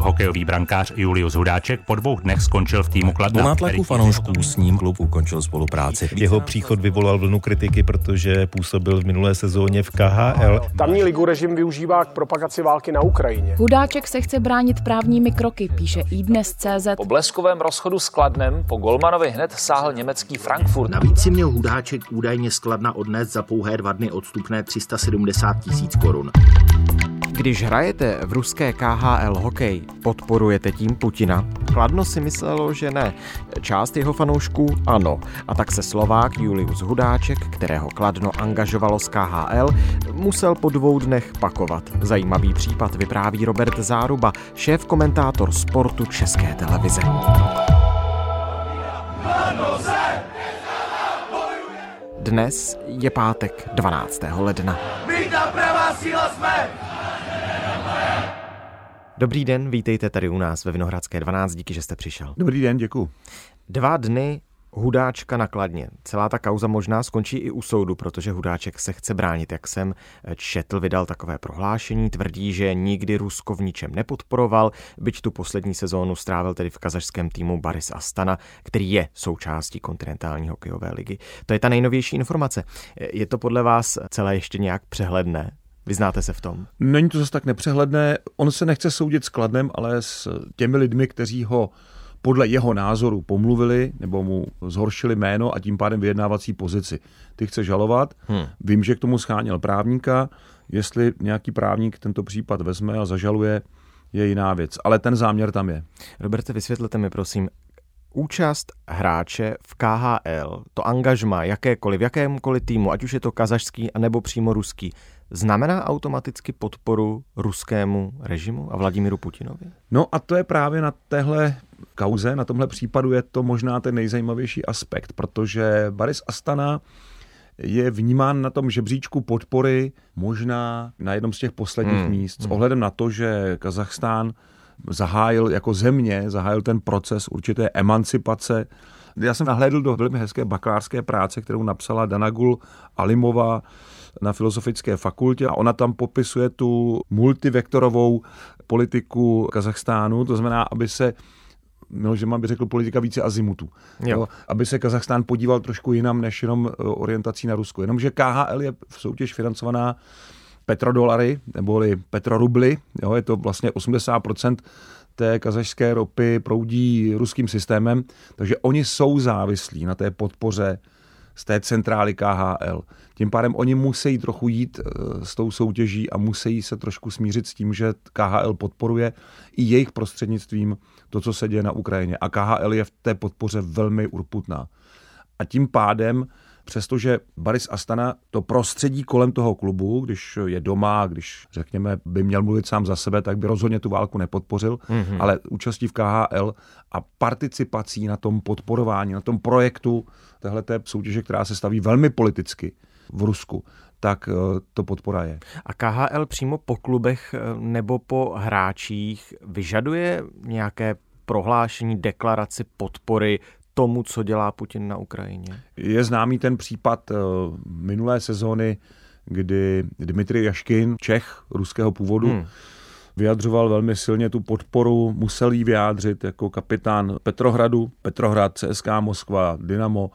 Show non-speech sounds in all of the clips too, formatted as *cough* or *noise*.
Hokejový brankář Julius Hudáček po dvou dnech skončil v týmu Kladna. Po nátlaku fanoušků s ním klub ukončil spolupráci. Jeho příchod vyvolal vlnu kritiky, protože působil v minulé sezóně v KHL. Tamní ligu režim využívá k propagaci války na Ukrajině. Hudáček se chce bránit právními kroky, píše iDnes.cz. Po bleskovém rozchodu s Kladnem po Golmanovi hned sáhl německý Frankfurt. Navíc si měl Hudáček údajně skladna odnést za pouhé dva dny odstupné 370 tisíc korun. Když hrajete v ruské KHL hokej, podporujete tím Putina? Kladno si myslelo, že ne. Část jeho fanoušků ano. A tak se Slovák Julius Hudáček, kterého Kladno angažovalo z KHL, musel po dvou dnech pakovat. Zajímavý případ vypráví Robert Záruba, šéf komentátor sportu České televize. Dnes je pátek 12. ledna. My ta pravá síla jsme! Dobrý den, vítejte tady u nás ve Vinohradské 12, díky, že jste přišel. Dobrý den, děkuji. Dva dny Hudáčka nakladně. Celá ta kauza možná skončí i u soudu, protože Hudáček se chce bránit. Jak jsem četl, vydal takové prohlášení, tvrdí, že nikdy Rusko v ničem nepodporoval, byť tu poslední sezónu strávil tedy v kazašském týmu Baris Astana, který je součástí kontinentální hokejové ligy. To je ta nejnovější informace. Je to podle vás celé ještě nějak přehledné? Vyznáte se v tom? Není to zase tak nepřehledné. On se nechce soudit s Kladnem, ale s těmi lidmi, kteří ho podle jeho názoru pomluvili nebo mu zhoršili jméno a tím pádem vyjednávací pozici. Ty chce žalovat. Hmm. Vím, že k tomu scháněl právníka. Jestli nějaký právník tento případ vezme a zažaluje, je jiná věc. Ale ten záměr tam je. Roberte, vysvětlete mi prosím, účast hráče v KHL, to angažma jakékoliv, v jakémkoliv týmu, ať už je to kazašský, anebo přímo ruský, znamená automaticky podporu ruskému režimu a Vladimíru Putinovi? No a to je právě na téhle kauze, na tomhle případu je to možná ten nejzajímavější aspekt, protože Baris Astana je vnímán na tom žebříčku podpory možná na jednom z těch posledních hmm. míst s hmm. ohledem na to, že Kazachstán zahájil jako země, zahájil ten proces určité emancipace. Já jsem nahlédl do velmi hezké bakalářské práce, kterou napsala Danagul Alimova na Filozofické fakultě a ona tam popisuje tu multivektorovou politiku Kazachstánu, to znamená, aby se Miloš by řekl politika více azimutů. Jo. Aby se Kazachstán podíval trošku jinam, než jenom e, orientací na Rusko. Jenomže KHL je v soutěž financovaná petrodolary, neboli petrorubly. Jo, je to vlastně 80% té kazašské ropy proudí ruským systémem, takže oni jsou závislí na té podpoře z té centrály KHL. Tím pádem oni musí trochu jít eh, s tou soutěží a musí se trošku smířit s tím, že KHL podporuje i jejich prostřednictvím to, co se děje na Ukrajině. A KHL je v té podpoře velmi urputná. A tím pádem přestože Baris Astana to prostředí kolem toho klubu, když je doma, když řekněme by měl mluvit sám za sebe, tak by rozhodně tu válku nepodpořil, mm-hmm. ale účastí v KHL a participací na tom podporování, na tom projektu téhle soutěže, která se staví velmi politicky v Rusku, tak eh, to podpora je. A KHL přímo po klubech eh, nebo po hráčích vyžaduje nějaké prohlášení, deklaraci podpory tomu, co dělá Putin na Ukrajině? Je známý ten případ uh, minulé sezóny, kdy Dmitry Jaškin, Čech ruského původu, hmm. vyjadřoval velmi silně tu podporu, musel ji vyjádřit jako kapitán Petrohradu, Petrohrad, CSK Moskva, Dynamo,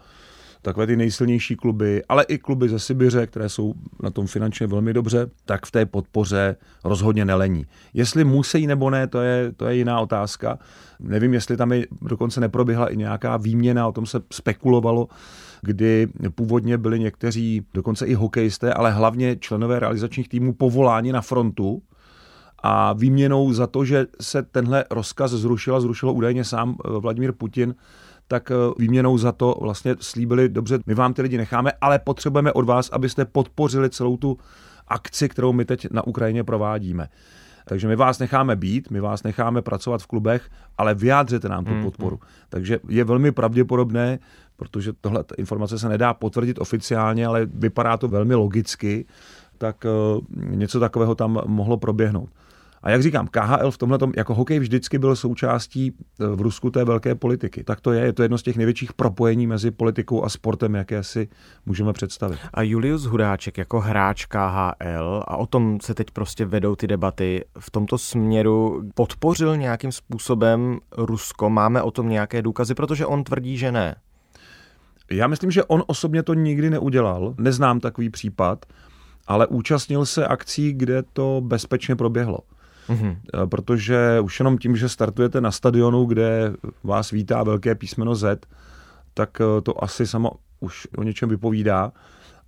takové ty nejsilnější kluby, ale i kluby ze Sibiře, které jsou na tom finančně velmi dobře, tak v té podpoře rozhodně nelení. Jestli musí nebo ne, to je, to je jiná otázka. Nevím, jestli tam je, dokonce neproběhla i nějaká výměna, o tom se spekulovalo, kdy původně byli někteří, dokonce i hokejisté, ale hlavně členové realizačních týmů povoláni na frontu, a výměnou za to, že se tenhle rozkaz zrušil a zrušilo údajně sám eh, Vladimír Putin, tak eh, výměnou za to vlastně slíbili, dobře, my vám ty lidi necháme, ale potřebujeme od vás, abyste podpořili celou tu akci, kterou my teď na Ukrajině provádíme. Takže my vás necháme být, my vás necháme pracovat v klubech, ale vyjádřete nám tu hmm, podporu. Takže je velmi pravděpodobné, protože tohle informace se nedá potvrdit oficiálně, ale vypadá to velmi logicky, tak uh, něco takového tam mohlo proběhnout. A jak říkám, KHL v tomhle jako hokej vždycky byl součástí e, v Rusku té velké politiky. Tak to je, je to jedno z těch největších propojení mezi politikou a sportem, jaké si můžeme představit. A Julius Hudáček jako hráč KHL, a o tom se teď prostě vedou ty debaty, v tomto směru podpořil nějakým způsobem Rusko? Máme o tom nějaké důkazy, protože on tvrdí, že ne. Já myslím, že on osobně to nikdy neudělal. Neznám takový případ, ale účastnil se akcí, kde to bezpečně proběhlo. Mm-hmm. Protože už jenom tím, že startujete na stadionu, kde vás vítá velké písmeno Z, tak eh, to asi samo už o něčem vypovídá.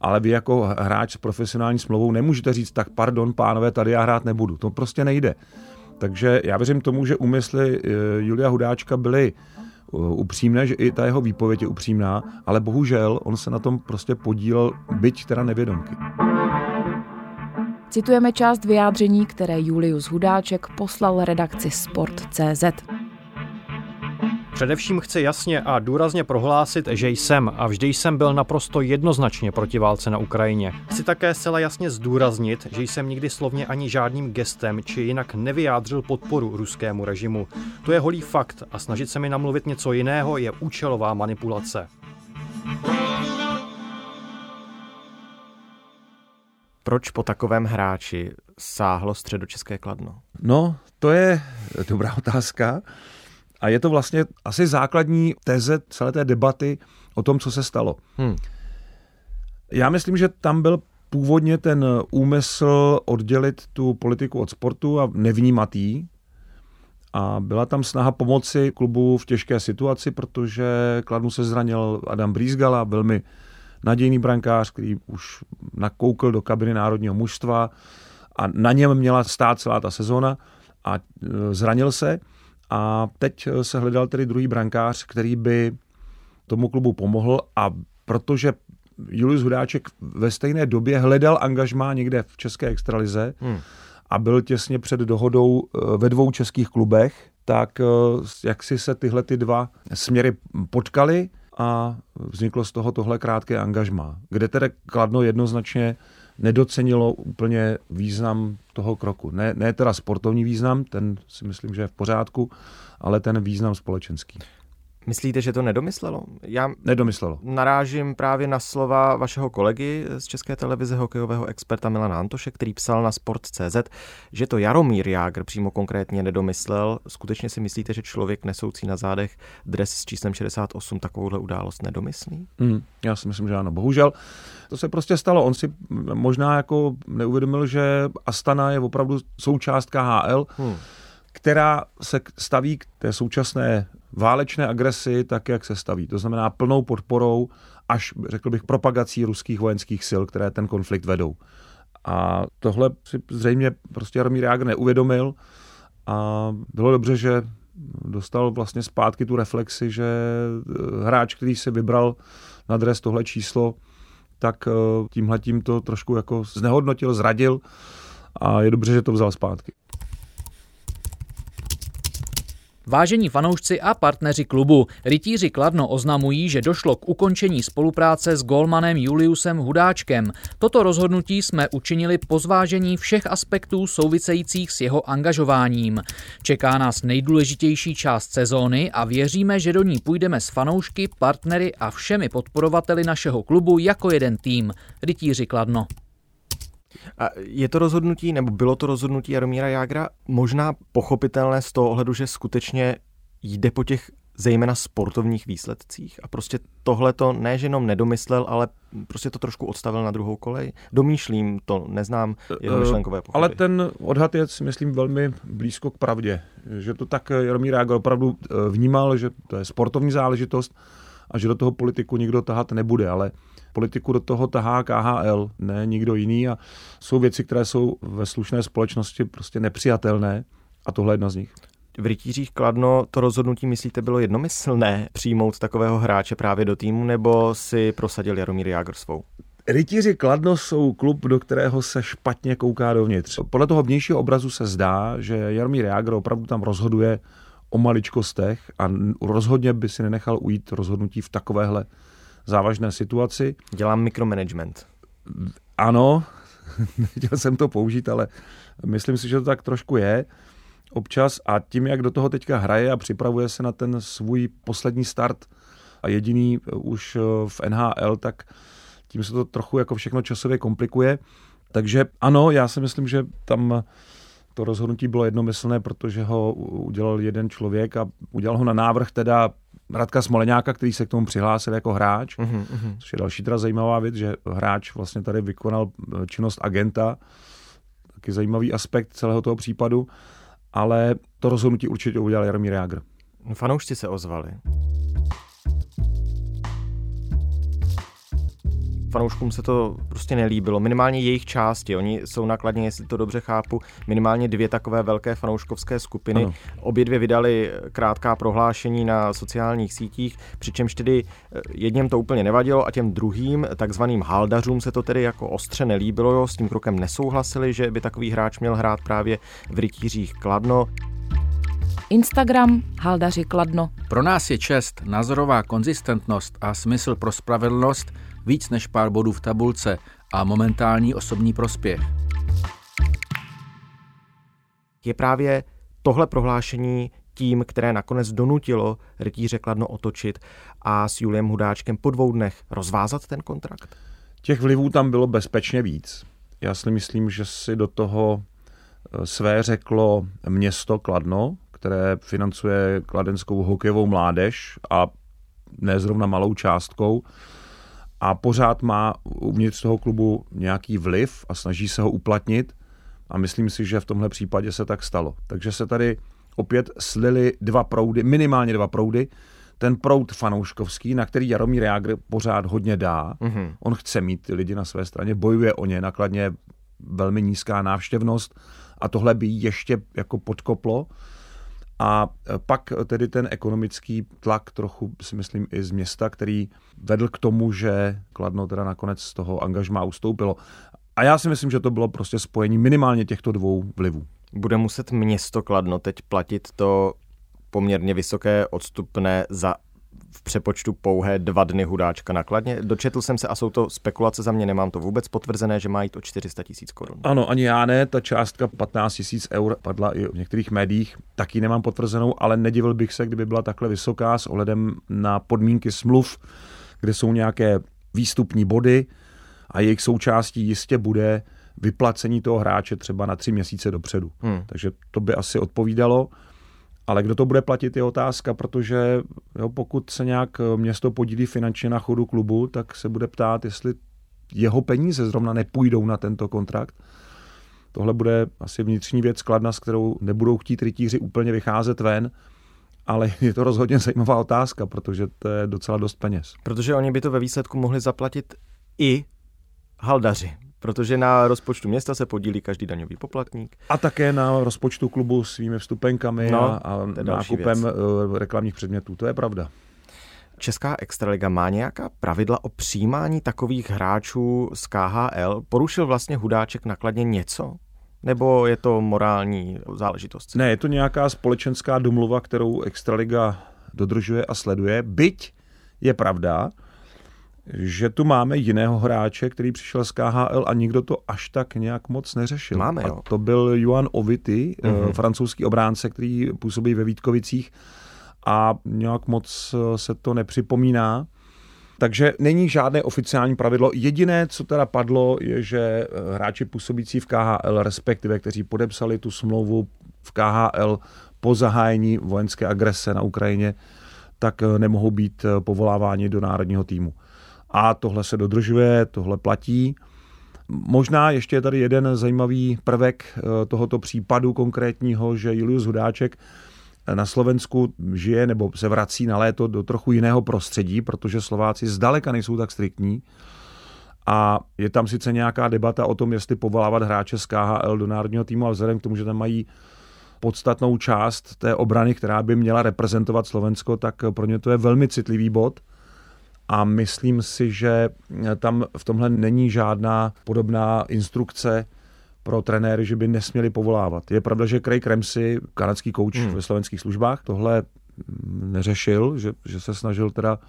Ale vy jako hráč s profesionální smlouvou nemůžete říct, tak pardon, pánové, tady já hrát nebudu. To prostě nejde. Takže já věřím tomu, že úmysly eh, Julia Hudáčka byly upřímné, že i ta jeho výpověď je upřímná, ale bohužel on se na tom prostě podílel, byť teda nevědomky. Citujeme část vyjádření, které Julius Hudáček poslal redakci Sport.cz. Především chci jasně a důrazně prohlásit, že jsem a vždy jsem byl naprosto jednoznačně proti válce na Ukrajině. Chci také zcela jasně zdůraznit, že jsem nikdy slovně ani žádným gestem či jinak nevyjádřil podporu ruskému režimu. To je holý fakt a snažit se mi namluvit něco jiného je účelová manipulace. Proč po takovém hráči sáhlo středočeské kladno? No, to je dobrá otázka. A je to vlastně asi základní teze celé té debaty o tom, co se stalo. Hmm. Já myslím, že tam byl původně ten úmysl oddělit tu politiku od sportu a nevnímat jí. A byla tam snaha pomoci klubu v těžké situaci, protože Kladnu se zranil Adam Brýzgala, velmi nadějný brankář, který už nakoukl do kabiny národního mužstva a na něm měla stát celá ta sezóna a e, zranil se. A teď eh, se hledal tedy druhý brankář, který by tomu klubu pomohl a protože Julius Hudáček ve stejné době hledal angažmá někde v české extralize hmm. a byl těsně před dohodou eh, ve dvou českých klubech, tak jak si se tyhle ty dva směry potkali a vzniklo z toho tohle krátké angažmá, kde tedy Kladno jednoznačně nedocenilo úplně význam toho kroku. Ne, ne teda sportovní význam, ten si myslím, že je v pořádku, ale ten význam společenský. Myslíte, že to nedomyslelo? Já nedomyslelo. Narážím právě na slova vašeho kolegy z České televize, hokejového experta Milana Antoše, který psal na Sport.cz, že to Jaromír Jágr přímo konkrétně nedomyslel. Skutečně si myslíte, že člověk nesoucí na zádech dres s číslem 68 takovouhle událost nedomyslí? Mm, já si myslím, že ano. Bohužel to se prostě stalo. On si možná jako neuvědomil, že Astana je opravdu součást KHL, hmm. která se staví k té současné válečné agresi tak, jak se staví. To znamená plnou podporou, až řekl bych propagací ruských vojenských sil, které ten konflikt vedou. A tohle si zřejmě prostě Jaromír Jágr neuvědomil a bylo dobře, že dostal vlastně zpátky tu reflexi, že eh, hráč, který si vybral na dres tohle číslo, tak eh, tímhle tím to trošku jako znehodnotil, zradil a je dobře, že to vzal zpátky. Vážení fanoušci a partneři klubu, rytíři Kladno oznamují, že došlo k ukončení spolupráce s golmanem Juliusem Hudáčkem. Toto rozhodnutí jsme učinili po zvážení všech aspektů souvisejících s jeho angažováním. Čeká nás nejdůležitější část sezóny a věříme, že do ní půjdeme s fanoušky, partnery a všemi podporovateli našeho klubu jako jeden tým. Rytíři Kladno. A je to rozhodnutí, nebo bylo to rozhodnutí Jaromíra Jágra možná pochopitelné z toho ohledu, že skutečně jde po těch zejména sportovních výsledcích a prostě tohle to ne, že jenom nedomyslel, ale prostě to trošku odstavil na druhou kolej. Domýšlím to, neznám jeho eh, myšlenkové pochody. Ale ten odhad je, si myslím, velmi blízko k pravdě. Že to tak Jaromír Jágr opravdu eh, vnímal, že to je sportovní záležitost a že do toho politiku nikdo tahat nebude, ale politiku do toho tahá KHL, ne nikdo jiný a jsou věci, které jsou ve slušné společnosti prostě nepřijatelné a tohle je jedna z nich. V Rytířích Kladno to rozhodnutí, myslíte, bylo jednomyslné přijmout takového hráče právě do týmu, nebo si prosadil Jaromír Jágr svou? Rytíři Kladno jsou klub, do kterého se špatně kouká dovnitř. Podle toho vnějšího obrazu se zdá, že Jaromír Jágr opravdu tam rozhoduje o maličkostech a rozhodně by si nenechal ujít rozhodnutí v takovéhle závažné situaci. Dělám mikromanagement. Ano, *laughs* nechtěl jsem to použít, ale myslím si, že to tak trošku je občas a tím, jak do toho teďka hraje a připravuje se na ten svůj poslední start a jediný už v NHL, tak tím se to trochu jako všechno časově komplikuje. Takže ano, já si myslím, že tam to rozhodnutí bylo jednomyslné, protože ho udělal jeden člověk a udělal ho na návrh teda Radka Smoleňáka, který se k tomu přihlásil jako hráč, uh-huh, uh-huh. což je další teda zajímavá věc, že hráč vlastně tady vykonal eh, činnost agenta, taky zajímavý aspekt celého toho případu, ale to rozhodnutí určitě udělal Jaromír Jágr. Fanoušci se ozvali. Fanouškům se to prostě nelíbilo, minimálně jejich části. Oni jsou nakladně, jestli to dobře chápu, minimálně dvě takové velké fanouškovské skupiny. Ano. Obě dvě vydali krátká prohlášení na sociálních sítích, přičemž tedy eh, jedním to úplně nevadilo a těm druhým, takzvaným haldařům, se to tedy jako ostře nelíbilo, jo, s tím krokem nesouhlasili, že by takový hráč měl hrát právě v rytířích Kladno. Instagram Haldaři Kladno. Pro nás je čest, názorová konzistentnost a smysl pro spravedlnost víc než pár bodů v tabulce a momentální osobní prospěch. Je právě tohle prohlášení tím, které nakonec donutilo rytíře Kladno otočit a s Juliem Hudáčkem po dvou dnech rozvázat ten kontrakt? Těch vlivů tam bylo bezpečně víc. Já si myslím, že si do toho eh, své řeklo město Kladno, které financuje kladenskou hokejovou mládež a ne zrovna malou částkou a pořád má uvnitř toho klubu nějaký vliv a snaží se ho uplatnit a myslím si, že v tomhle případě se tak stalo. Takže se tady opět slili dva proudy, minimálně dva proudy. Ten proud fanouškovský, na který Jaromír Jágr pořád hodně dá. Mm-hmm. On chce mít ty lidi na své straně, bojuje o ně, nakladně velmi nízká návštěvnost a tohle by ještě jako podkoplo. A pak tedy ten ekonomický tlak trochu si myslím i z města, který vedl k tomu, že Kladno teda nakonec z toho angažmá ustoupilo. A já si myslím, že to bylo prostě spojení minimálně těchto dvou vlivů. Bude muset město Kladno teď platit to poměrně vysoké odstupné za v přepočtu pouhé dva dny hudáčka nakladně. Dočetl jsem se a jsou to spekulace za mě, nemám to vůbec potvrzené, že má jít o 400 tisíc korun. Ano, ani já ne, ta částka 15 tisíc eur padla i v některých médiích, taky nemám potvrzenou, ale nedivil bych se, kdyby byla takhle vysoká s ohledem na podmínky smluv, kde jsou nějaké výstupní body a jejich součástí jistě bude vyplacení toho hráče třeba na tři měsíce dopředu. Hmm. Takže to by asi odpovídalo. Ale kdo to bude platit, je otázka, protože jo, pokud se nějak město podílí finančně na chodu klubu, tak se bude ptát, jestli jeho peníze zrovna nepůjdou na tento kontrakt. Tohle bude asi vnitřní věc skladna, s kterou nebudou chtít rytíři úplně vycházet ven, ale je to rozhodně zajímavá otázka, protože to je docela dost peněz. Protože oni by to ve výsledku mohli zaplatit i haldaři, protože na rozpočtu města se podílí každý daňový poplatník. A také na rozpočtu klubu svými vstupenkami no, a, a nákupem věc. Eh, reklamních předmětů, to je pravda. Česká extraliga má nějaká pravidla o přijímání takových hráčů z KHL? Porušil vlastně Hudáček nakladně něco? Nebo je to morální záležitost? Ne, je to nějaká společenská domluva, kterou extraliga dodržuje a sleduje. Byť je pravda, že tu máme jiného hráče, který přišel z KHL a nikdo to až tak nějak moc neřešil. Máme, jo. A to byl Johan Ovity, mm-hmm. francouzský obránce, který působí ve Vítkovicích a nějak moc eh, se to nepřipomíná. Takže není žádné oficiální pravidlo. Jediné, co teda padlo, je, že eh, hráči působící v KHL, respektive kteří podepsali tu smlouvu v KHL po zahájení vojenské agrese na Ukrajině, tak nemohou být povoláváni do národního týmu a tohle se dodržuje, tohle platí. Možná ještě je tady jeden zajímavý prvek eh, tohoto případu konkrétního, že Julius Hudáček na Slovensku žije nebo se vrací na léto do trochu jiného prostředí, protože Slováci zdaleka nejsou tak striktní. A je tam sice nějaká debata o tom, jestli povolávat hráče z KHL do národního týmu, ale vzhledem k tomu, že tam mají podstatnou část té obrany, která by měla reprezentovat Slovensko, tak pro ně to je velmi citlivý bod a myslím si, že tam v tomhle není žádná podobná instrukce pro trenéry, že by nesměli povolávat. Je pravda, že Craig Ramsey, kanadský kouč hmm. ve slovenských službách, tohle neřešil, že, že se snažil teda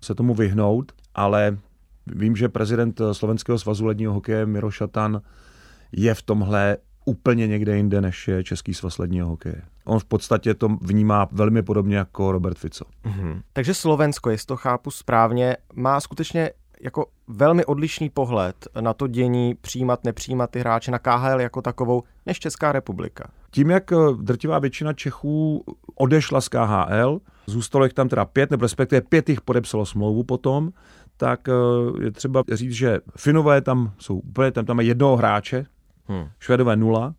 se tomu vyhnout, ale Vím, že prezident Slovenského svazu ledního hokeje Miro Šatan je v tomhle úplně někde jinde, než je Český svaz ledního hokeje. On v podstatě to vnímá velmi podobně jako Robert Fico. Mm-hmm. Takže Slovensko, jestli to chápu správně, má skutečně jako velmi odlišný pohled na to dění přijímat, nepřijímat ty hráče na KHL jako takovou, než Česká republika. Tím, jak drtivá většina Čechů odešla z KHL, zůstalo jich tam teda pět, nebo respektive pět jich podepsalo smlouvu potom, tak je třeba říct, že Finové tam jsou úplně, tam, tam je jednoho hráče, Hmm. Švedové nula.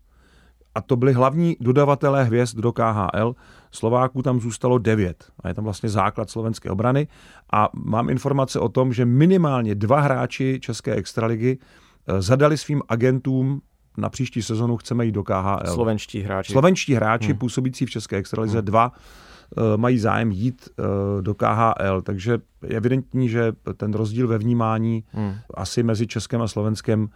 A to byli hlavní dodavatelé hvězd do KHL. Slováků tam zůstalo devět. A je tam vlastně základ slovenské obrany. A mám informace o tom, že minimálně dva hráči České extraligy eh, zadali svým agentům na příští sezonu chceme jít do KHL. Slovenští hráči. Slovenští hráči hmm. působící v České extralize, hmm. dva uh, mají zájem jít uh, do KHL, takže je evidentní, že ten rozdíl ve vnímání hmm. asi mezi Českem a Slovenskem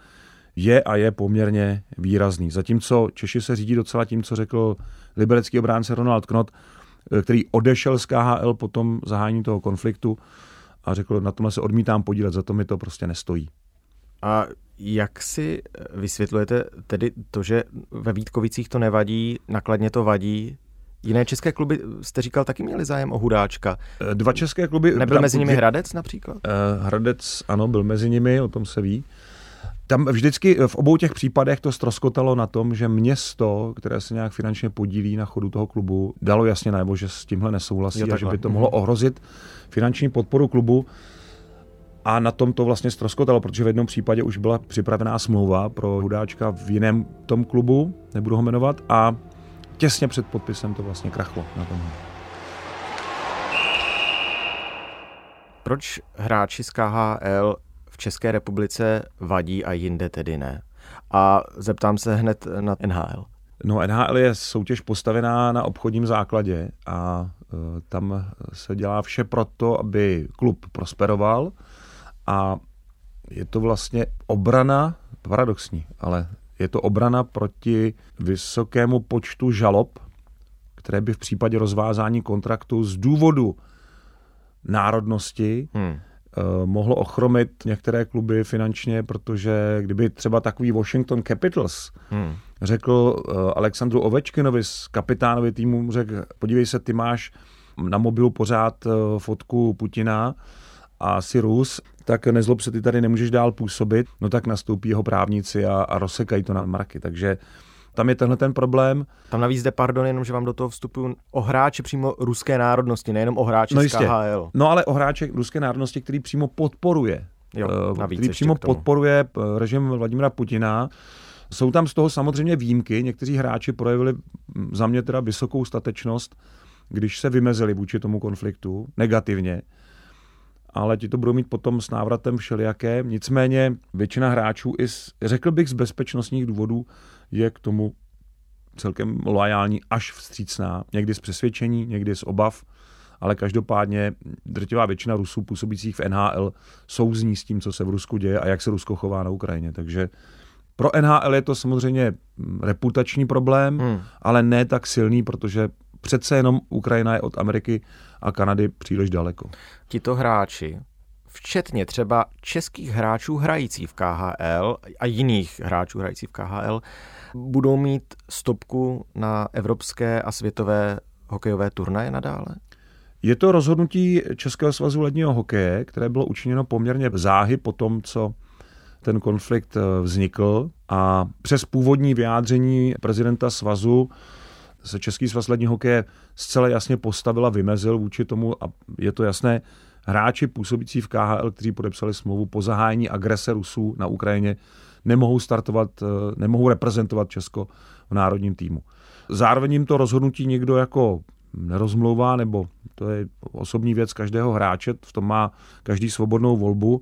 je a je poměrně výrazný. Zatímco Češi se řídí docela tím, co řekl liberecký obránce Ronald Knot, eh, který odešel z KHL po tom zahájení toho konfliktu a řekl, na tomhle se odmítám podílet, za to mi to prostě nestojí. A jak si vysvětlujete tedy to, že ve Vítkovicích to nevadí, nakladně to vadí, Jiné české kluby, jste říkal, taky měli zájem o Hudáčka. Eh, dva české kluby... Nebyl mezi nimi Hradec například? Hradec, ano, byl mezi nimi, o tom se ví. Tam vždycky v obou těch případech to stroskotalo na tom, že město, které se nějak finančně podílí na chodu toho klubu, dalo jasně najevo, že s tímhle nesouhlasí jo, a že by to mohlo mhm. ohrozit finanční podporu klubu. A na tom to vlastně stroskotalo, protože v jednom případě už byla připravená smlouva pro Hudáčka v jiném tom klubu, nebudu ho jmenovat, a těsně před podpisem to vlastně krachlo na tom. Proč hráči z KHL v České republice vadí a jinde tedy ne. A zeptám se hned na NHL. No NHL je soutěž postavená na obchodním základě a e, tam se dělá vše proto, aby klub prosperoval a je to vlastně obrana, paradoxní, ale je to obrana proti vysokému počtu žalob, které by v případě rozvázání kontraktu z důvodu národnosti hmm mohlo ochromit některé kluby finančně, protože kdyby třeba takový Washington Capitals hmm. řekl uh, Alexandru Ovečkinovi kapitánovi týmu, řekl, podívej se, ty máš na mobilu pořád uh, fotku Putina a si Rus, tak nezlob se, ty tady nemůžeš dál působit, no tak nastoupí jeho právníci a, a rozsekají to na marky. Takže tam je tenhle ten problém. Tam navíc jde, pardon, jenom, že vám do toho vstupují o hráče přímo ruské národnosti, nejenom o hráče no z KHL. No ale o hráče ruské národnosti, který přímo podporuje. Jo, eh, navíc který přímo podporuje eh, režim Vladimira Putina. Jsou tam z toho samozřejmě výjimky. Někteří hráči projevili za mě teda vysokou statečnost, když se vymezili vůči tomu konfliktu negativně ale ti to budou mít potom s návratem všelijaké. Nicméně většina hráčů, i z, řekl bych z bezpečnostních důvodů, je k tomu celkem loajální až vstřícná. Někdy z přesvědčení, někdy z obav, ale každopádně drtivá většina Rusů působících v NHL souzní s tím, co se v Rusku děje a jak se Rusko chová na Ukrajině. Takže pro NHL je to samozřejmě reputační problém, hmm. ale ne tak silný, protože přece jenom Ukrajina je od Ameriky a Kanady příliš daleko. Tito hráči, včetně třeba českých hráčů hrající v KHL a jiných hráčů hrající v KHL, budou mít stopku na evropské a světové hokejové turnaje nadále? Je to rozhodnutí Českého svazu ledního hokeje, které bylo učiněno poměrně záhy po tom, co ten konflikt eh, vznikl a přes původní vyjádření prezidenta svazu se Český svaz ledního hokeje zcela jasně postavil a vymezil vůči tomu a je to jasné, hráči působící v KHL, kteří podepsali smlouvu po zahájení agrese Rusů na Ukrajině, nemohou startovat, eh, nemohou reprezentovat Česko v národním týmu. Zároveň jim to rozhodnutí někdo jako nerozmlouvá, nebo to je osobní věc každého hráče, v tom má každý svobodnou volbu,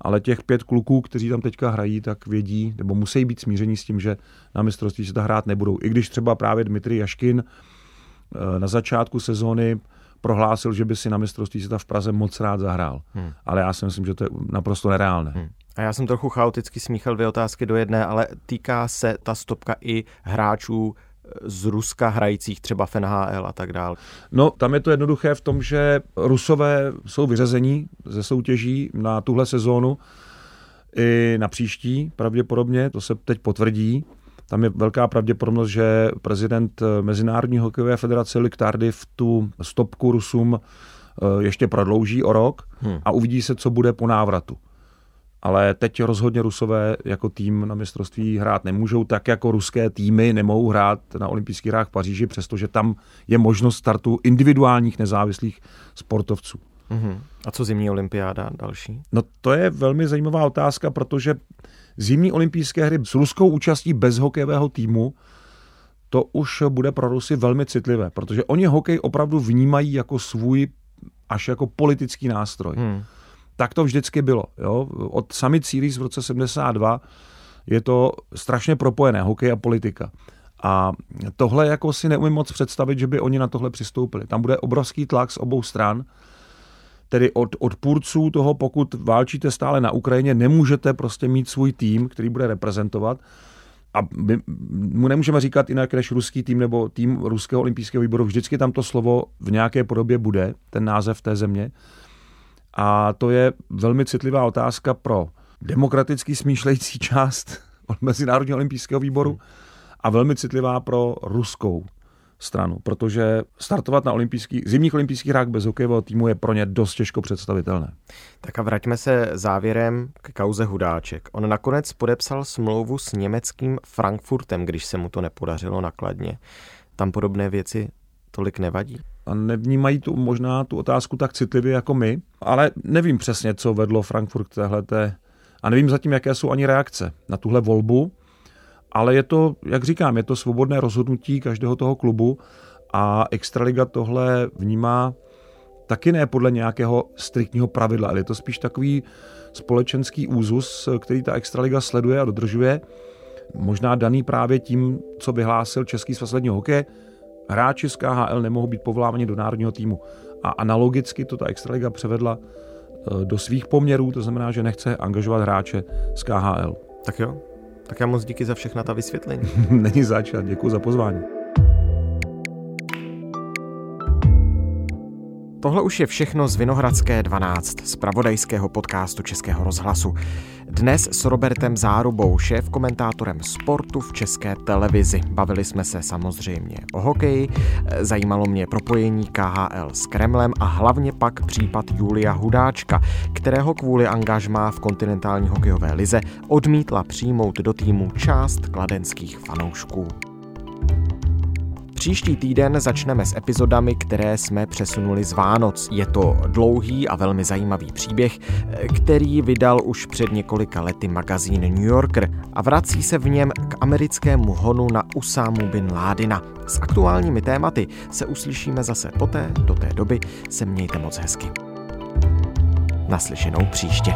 ale těch pět kluků, kteří tam teďka hrají, tak vědí, nebo musí být smíření s tím, že na mistrovství se to hrát nebudou. I když třeba právě Dmitry Jaškin eh, na začátku sezóny prohlásil, že by si na mistrovství světa v Praze moc rád zahrál. Hmm. Ale já si myslím, že to je naprosto nereálné. Hmm. A já jsem trochu chaoticky smíchal dvě otázky do jedné, ale týká se ta stopka i hráčů z Ruska hrajících třeba v NHL a tak dále? No, tam je to jednoduché v tom, že Rusové jsou vyřazení ze soutěží na tuhle sezónu i na příští pravděpodobně, to se teď potvrdí. Tam je velká pravděpodobnost, že prezident Mezinárodní hokejové federace Lik v tu stopku Rusům eh, ještě prodlouží o rok hmm. a uvidí se, co bude po návratu. Ale teď rozhodně Rusové jako tým na mistrovství hrát nemůžou, tak jako ruské týmy nemohou hrát na olympijských hrách v Paříži, přestože tam je možnost startu individuálních nezávislých sportovců. Hmm. A co zimní olympiáda další? No to je velmi zajímavá otázka, protože zimní olympijské hry s ruskou účastí bez hokejového týmu, to už bude pro Rusy velmi citlivé, protože oni hokej opravdu vnímají jako svůj až jako politický nástroj. Hmm. Tak to vždycky bylo. Jo? Od Summit Series v roce 72 je to strašně propojené, hokej a politika. A tohle jako si neumím moc představit, že by oni na tohle přistoupili. Tam bude obrovský tlak z obou stran tedy od odpůrců toho, pokud válčíte stále na Ukrajině, nemůžete prostě mít svůj tým, který bude reprezentovat. A my mu nemůžeme říkat jinak než ruský tým nebo tým Ruského olympijského výboru. Vždycky tam to slovo v nějaké podobě bude, ten název té země. A to je velmi citlivá otázka pro demokratický smýšlející *laughs* část Mezinárodního olympijského výboru a velmi citlivá pro ruskou stranu, protože startovat na olympijských, zimních olympijských hrách bez hokejového týmu je pro ně dost těžko představitelné. Tak a vraťme se závěrem k kauze Hudáček. On nakonec podepsal smlouvu s německým Frankfurtem, když se mu to nepodařilo nakladně. Tam podobné věci tolik nevadí? A nevnímají tu možná tu otázku tak citlivě jako my, ale nevím přesně, co vedlo Frankfurt téhleté a nevím zatím, jaké jsou ani reakce na tuhle volbu ale je to, jak říkám, je to svobodné rozhodnutí každého toho klubu a Extraliga tohle vnímá taky ne podle nějakého striktního pravidla, ale je to spíš takový společenský úzus, který ta Extraliga sleduje a dodržuje, možná daný právě tím, co vyhlásil Český svaz ledního hokeje, hráči z KHL nemohou být povoláváni do národního týmu. A analogicky to ta Extraliga převedla eh, do svých poměrů, to znamená, že nechce angažovat hráče z KHL. Tak jo, tak já moc díky za všechna ta vysvětlení. *laughs* Není začát, děkuji za pozvání. Tohle už je všechno z Vinohradské 12, z pravodajského podcastu Českého rozhlasu. Dnes s Robertem Zárubou, šéf komentátorem sportu v České televizi. Bavili jsme se samozřejmě o hokeji, zajímalo mě propojení KHL s Kremlem a hlavně pak případ Julia Hudáčka, kterého kvůli angažmá v kontinentální hokejové lize odmítla přijmout do týmu část kladenských fanoušků. Příští týden začneme s epizodami, které jsme přesunuli z Vánoc. Je to dlouhý a velmi zajímavý příběh, který vydal už před několika lety magazín New Yorker a vrací se v něm k americkému honu na Usámu bin Ládina. S aktuálními tématy se uslyšíme zase poté, do té doby se mějte moc hezky. Naslyšenou příště.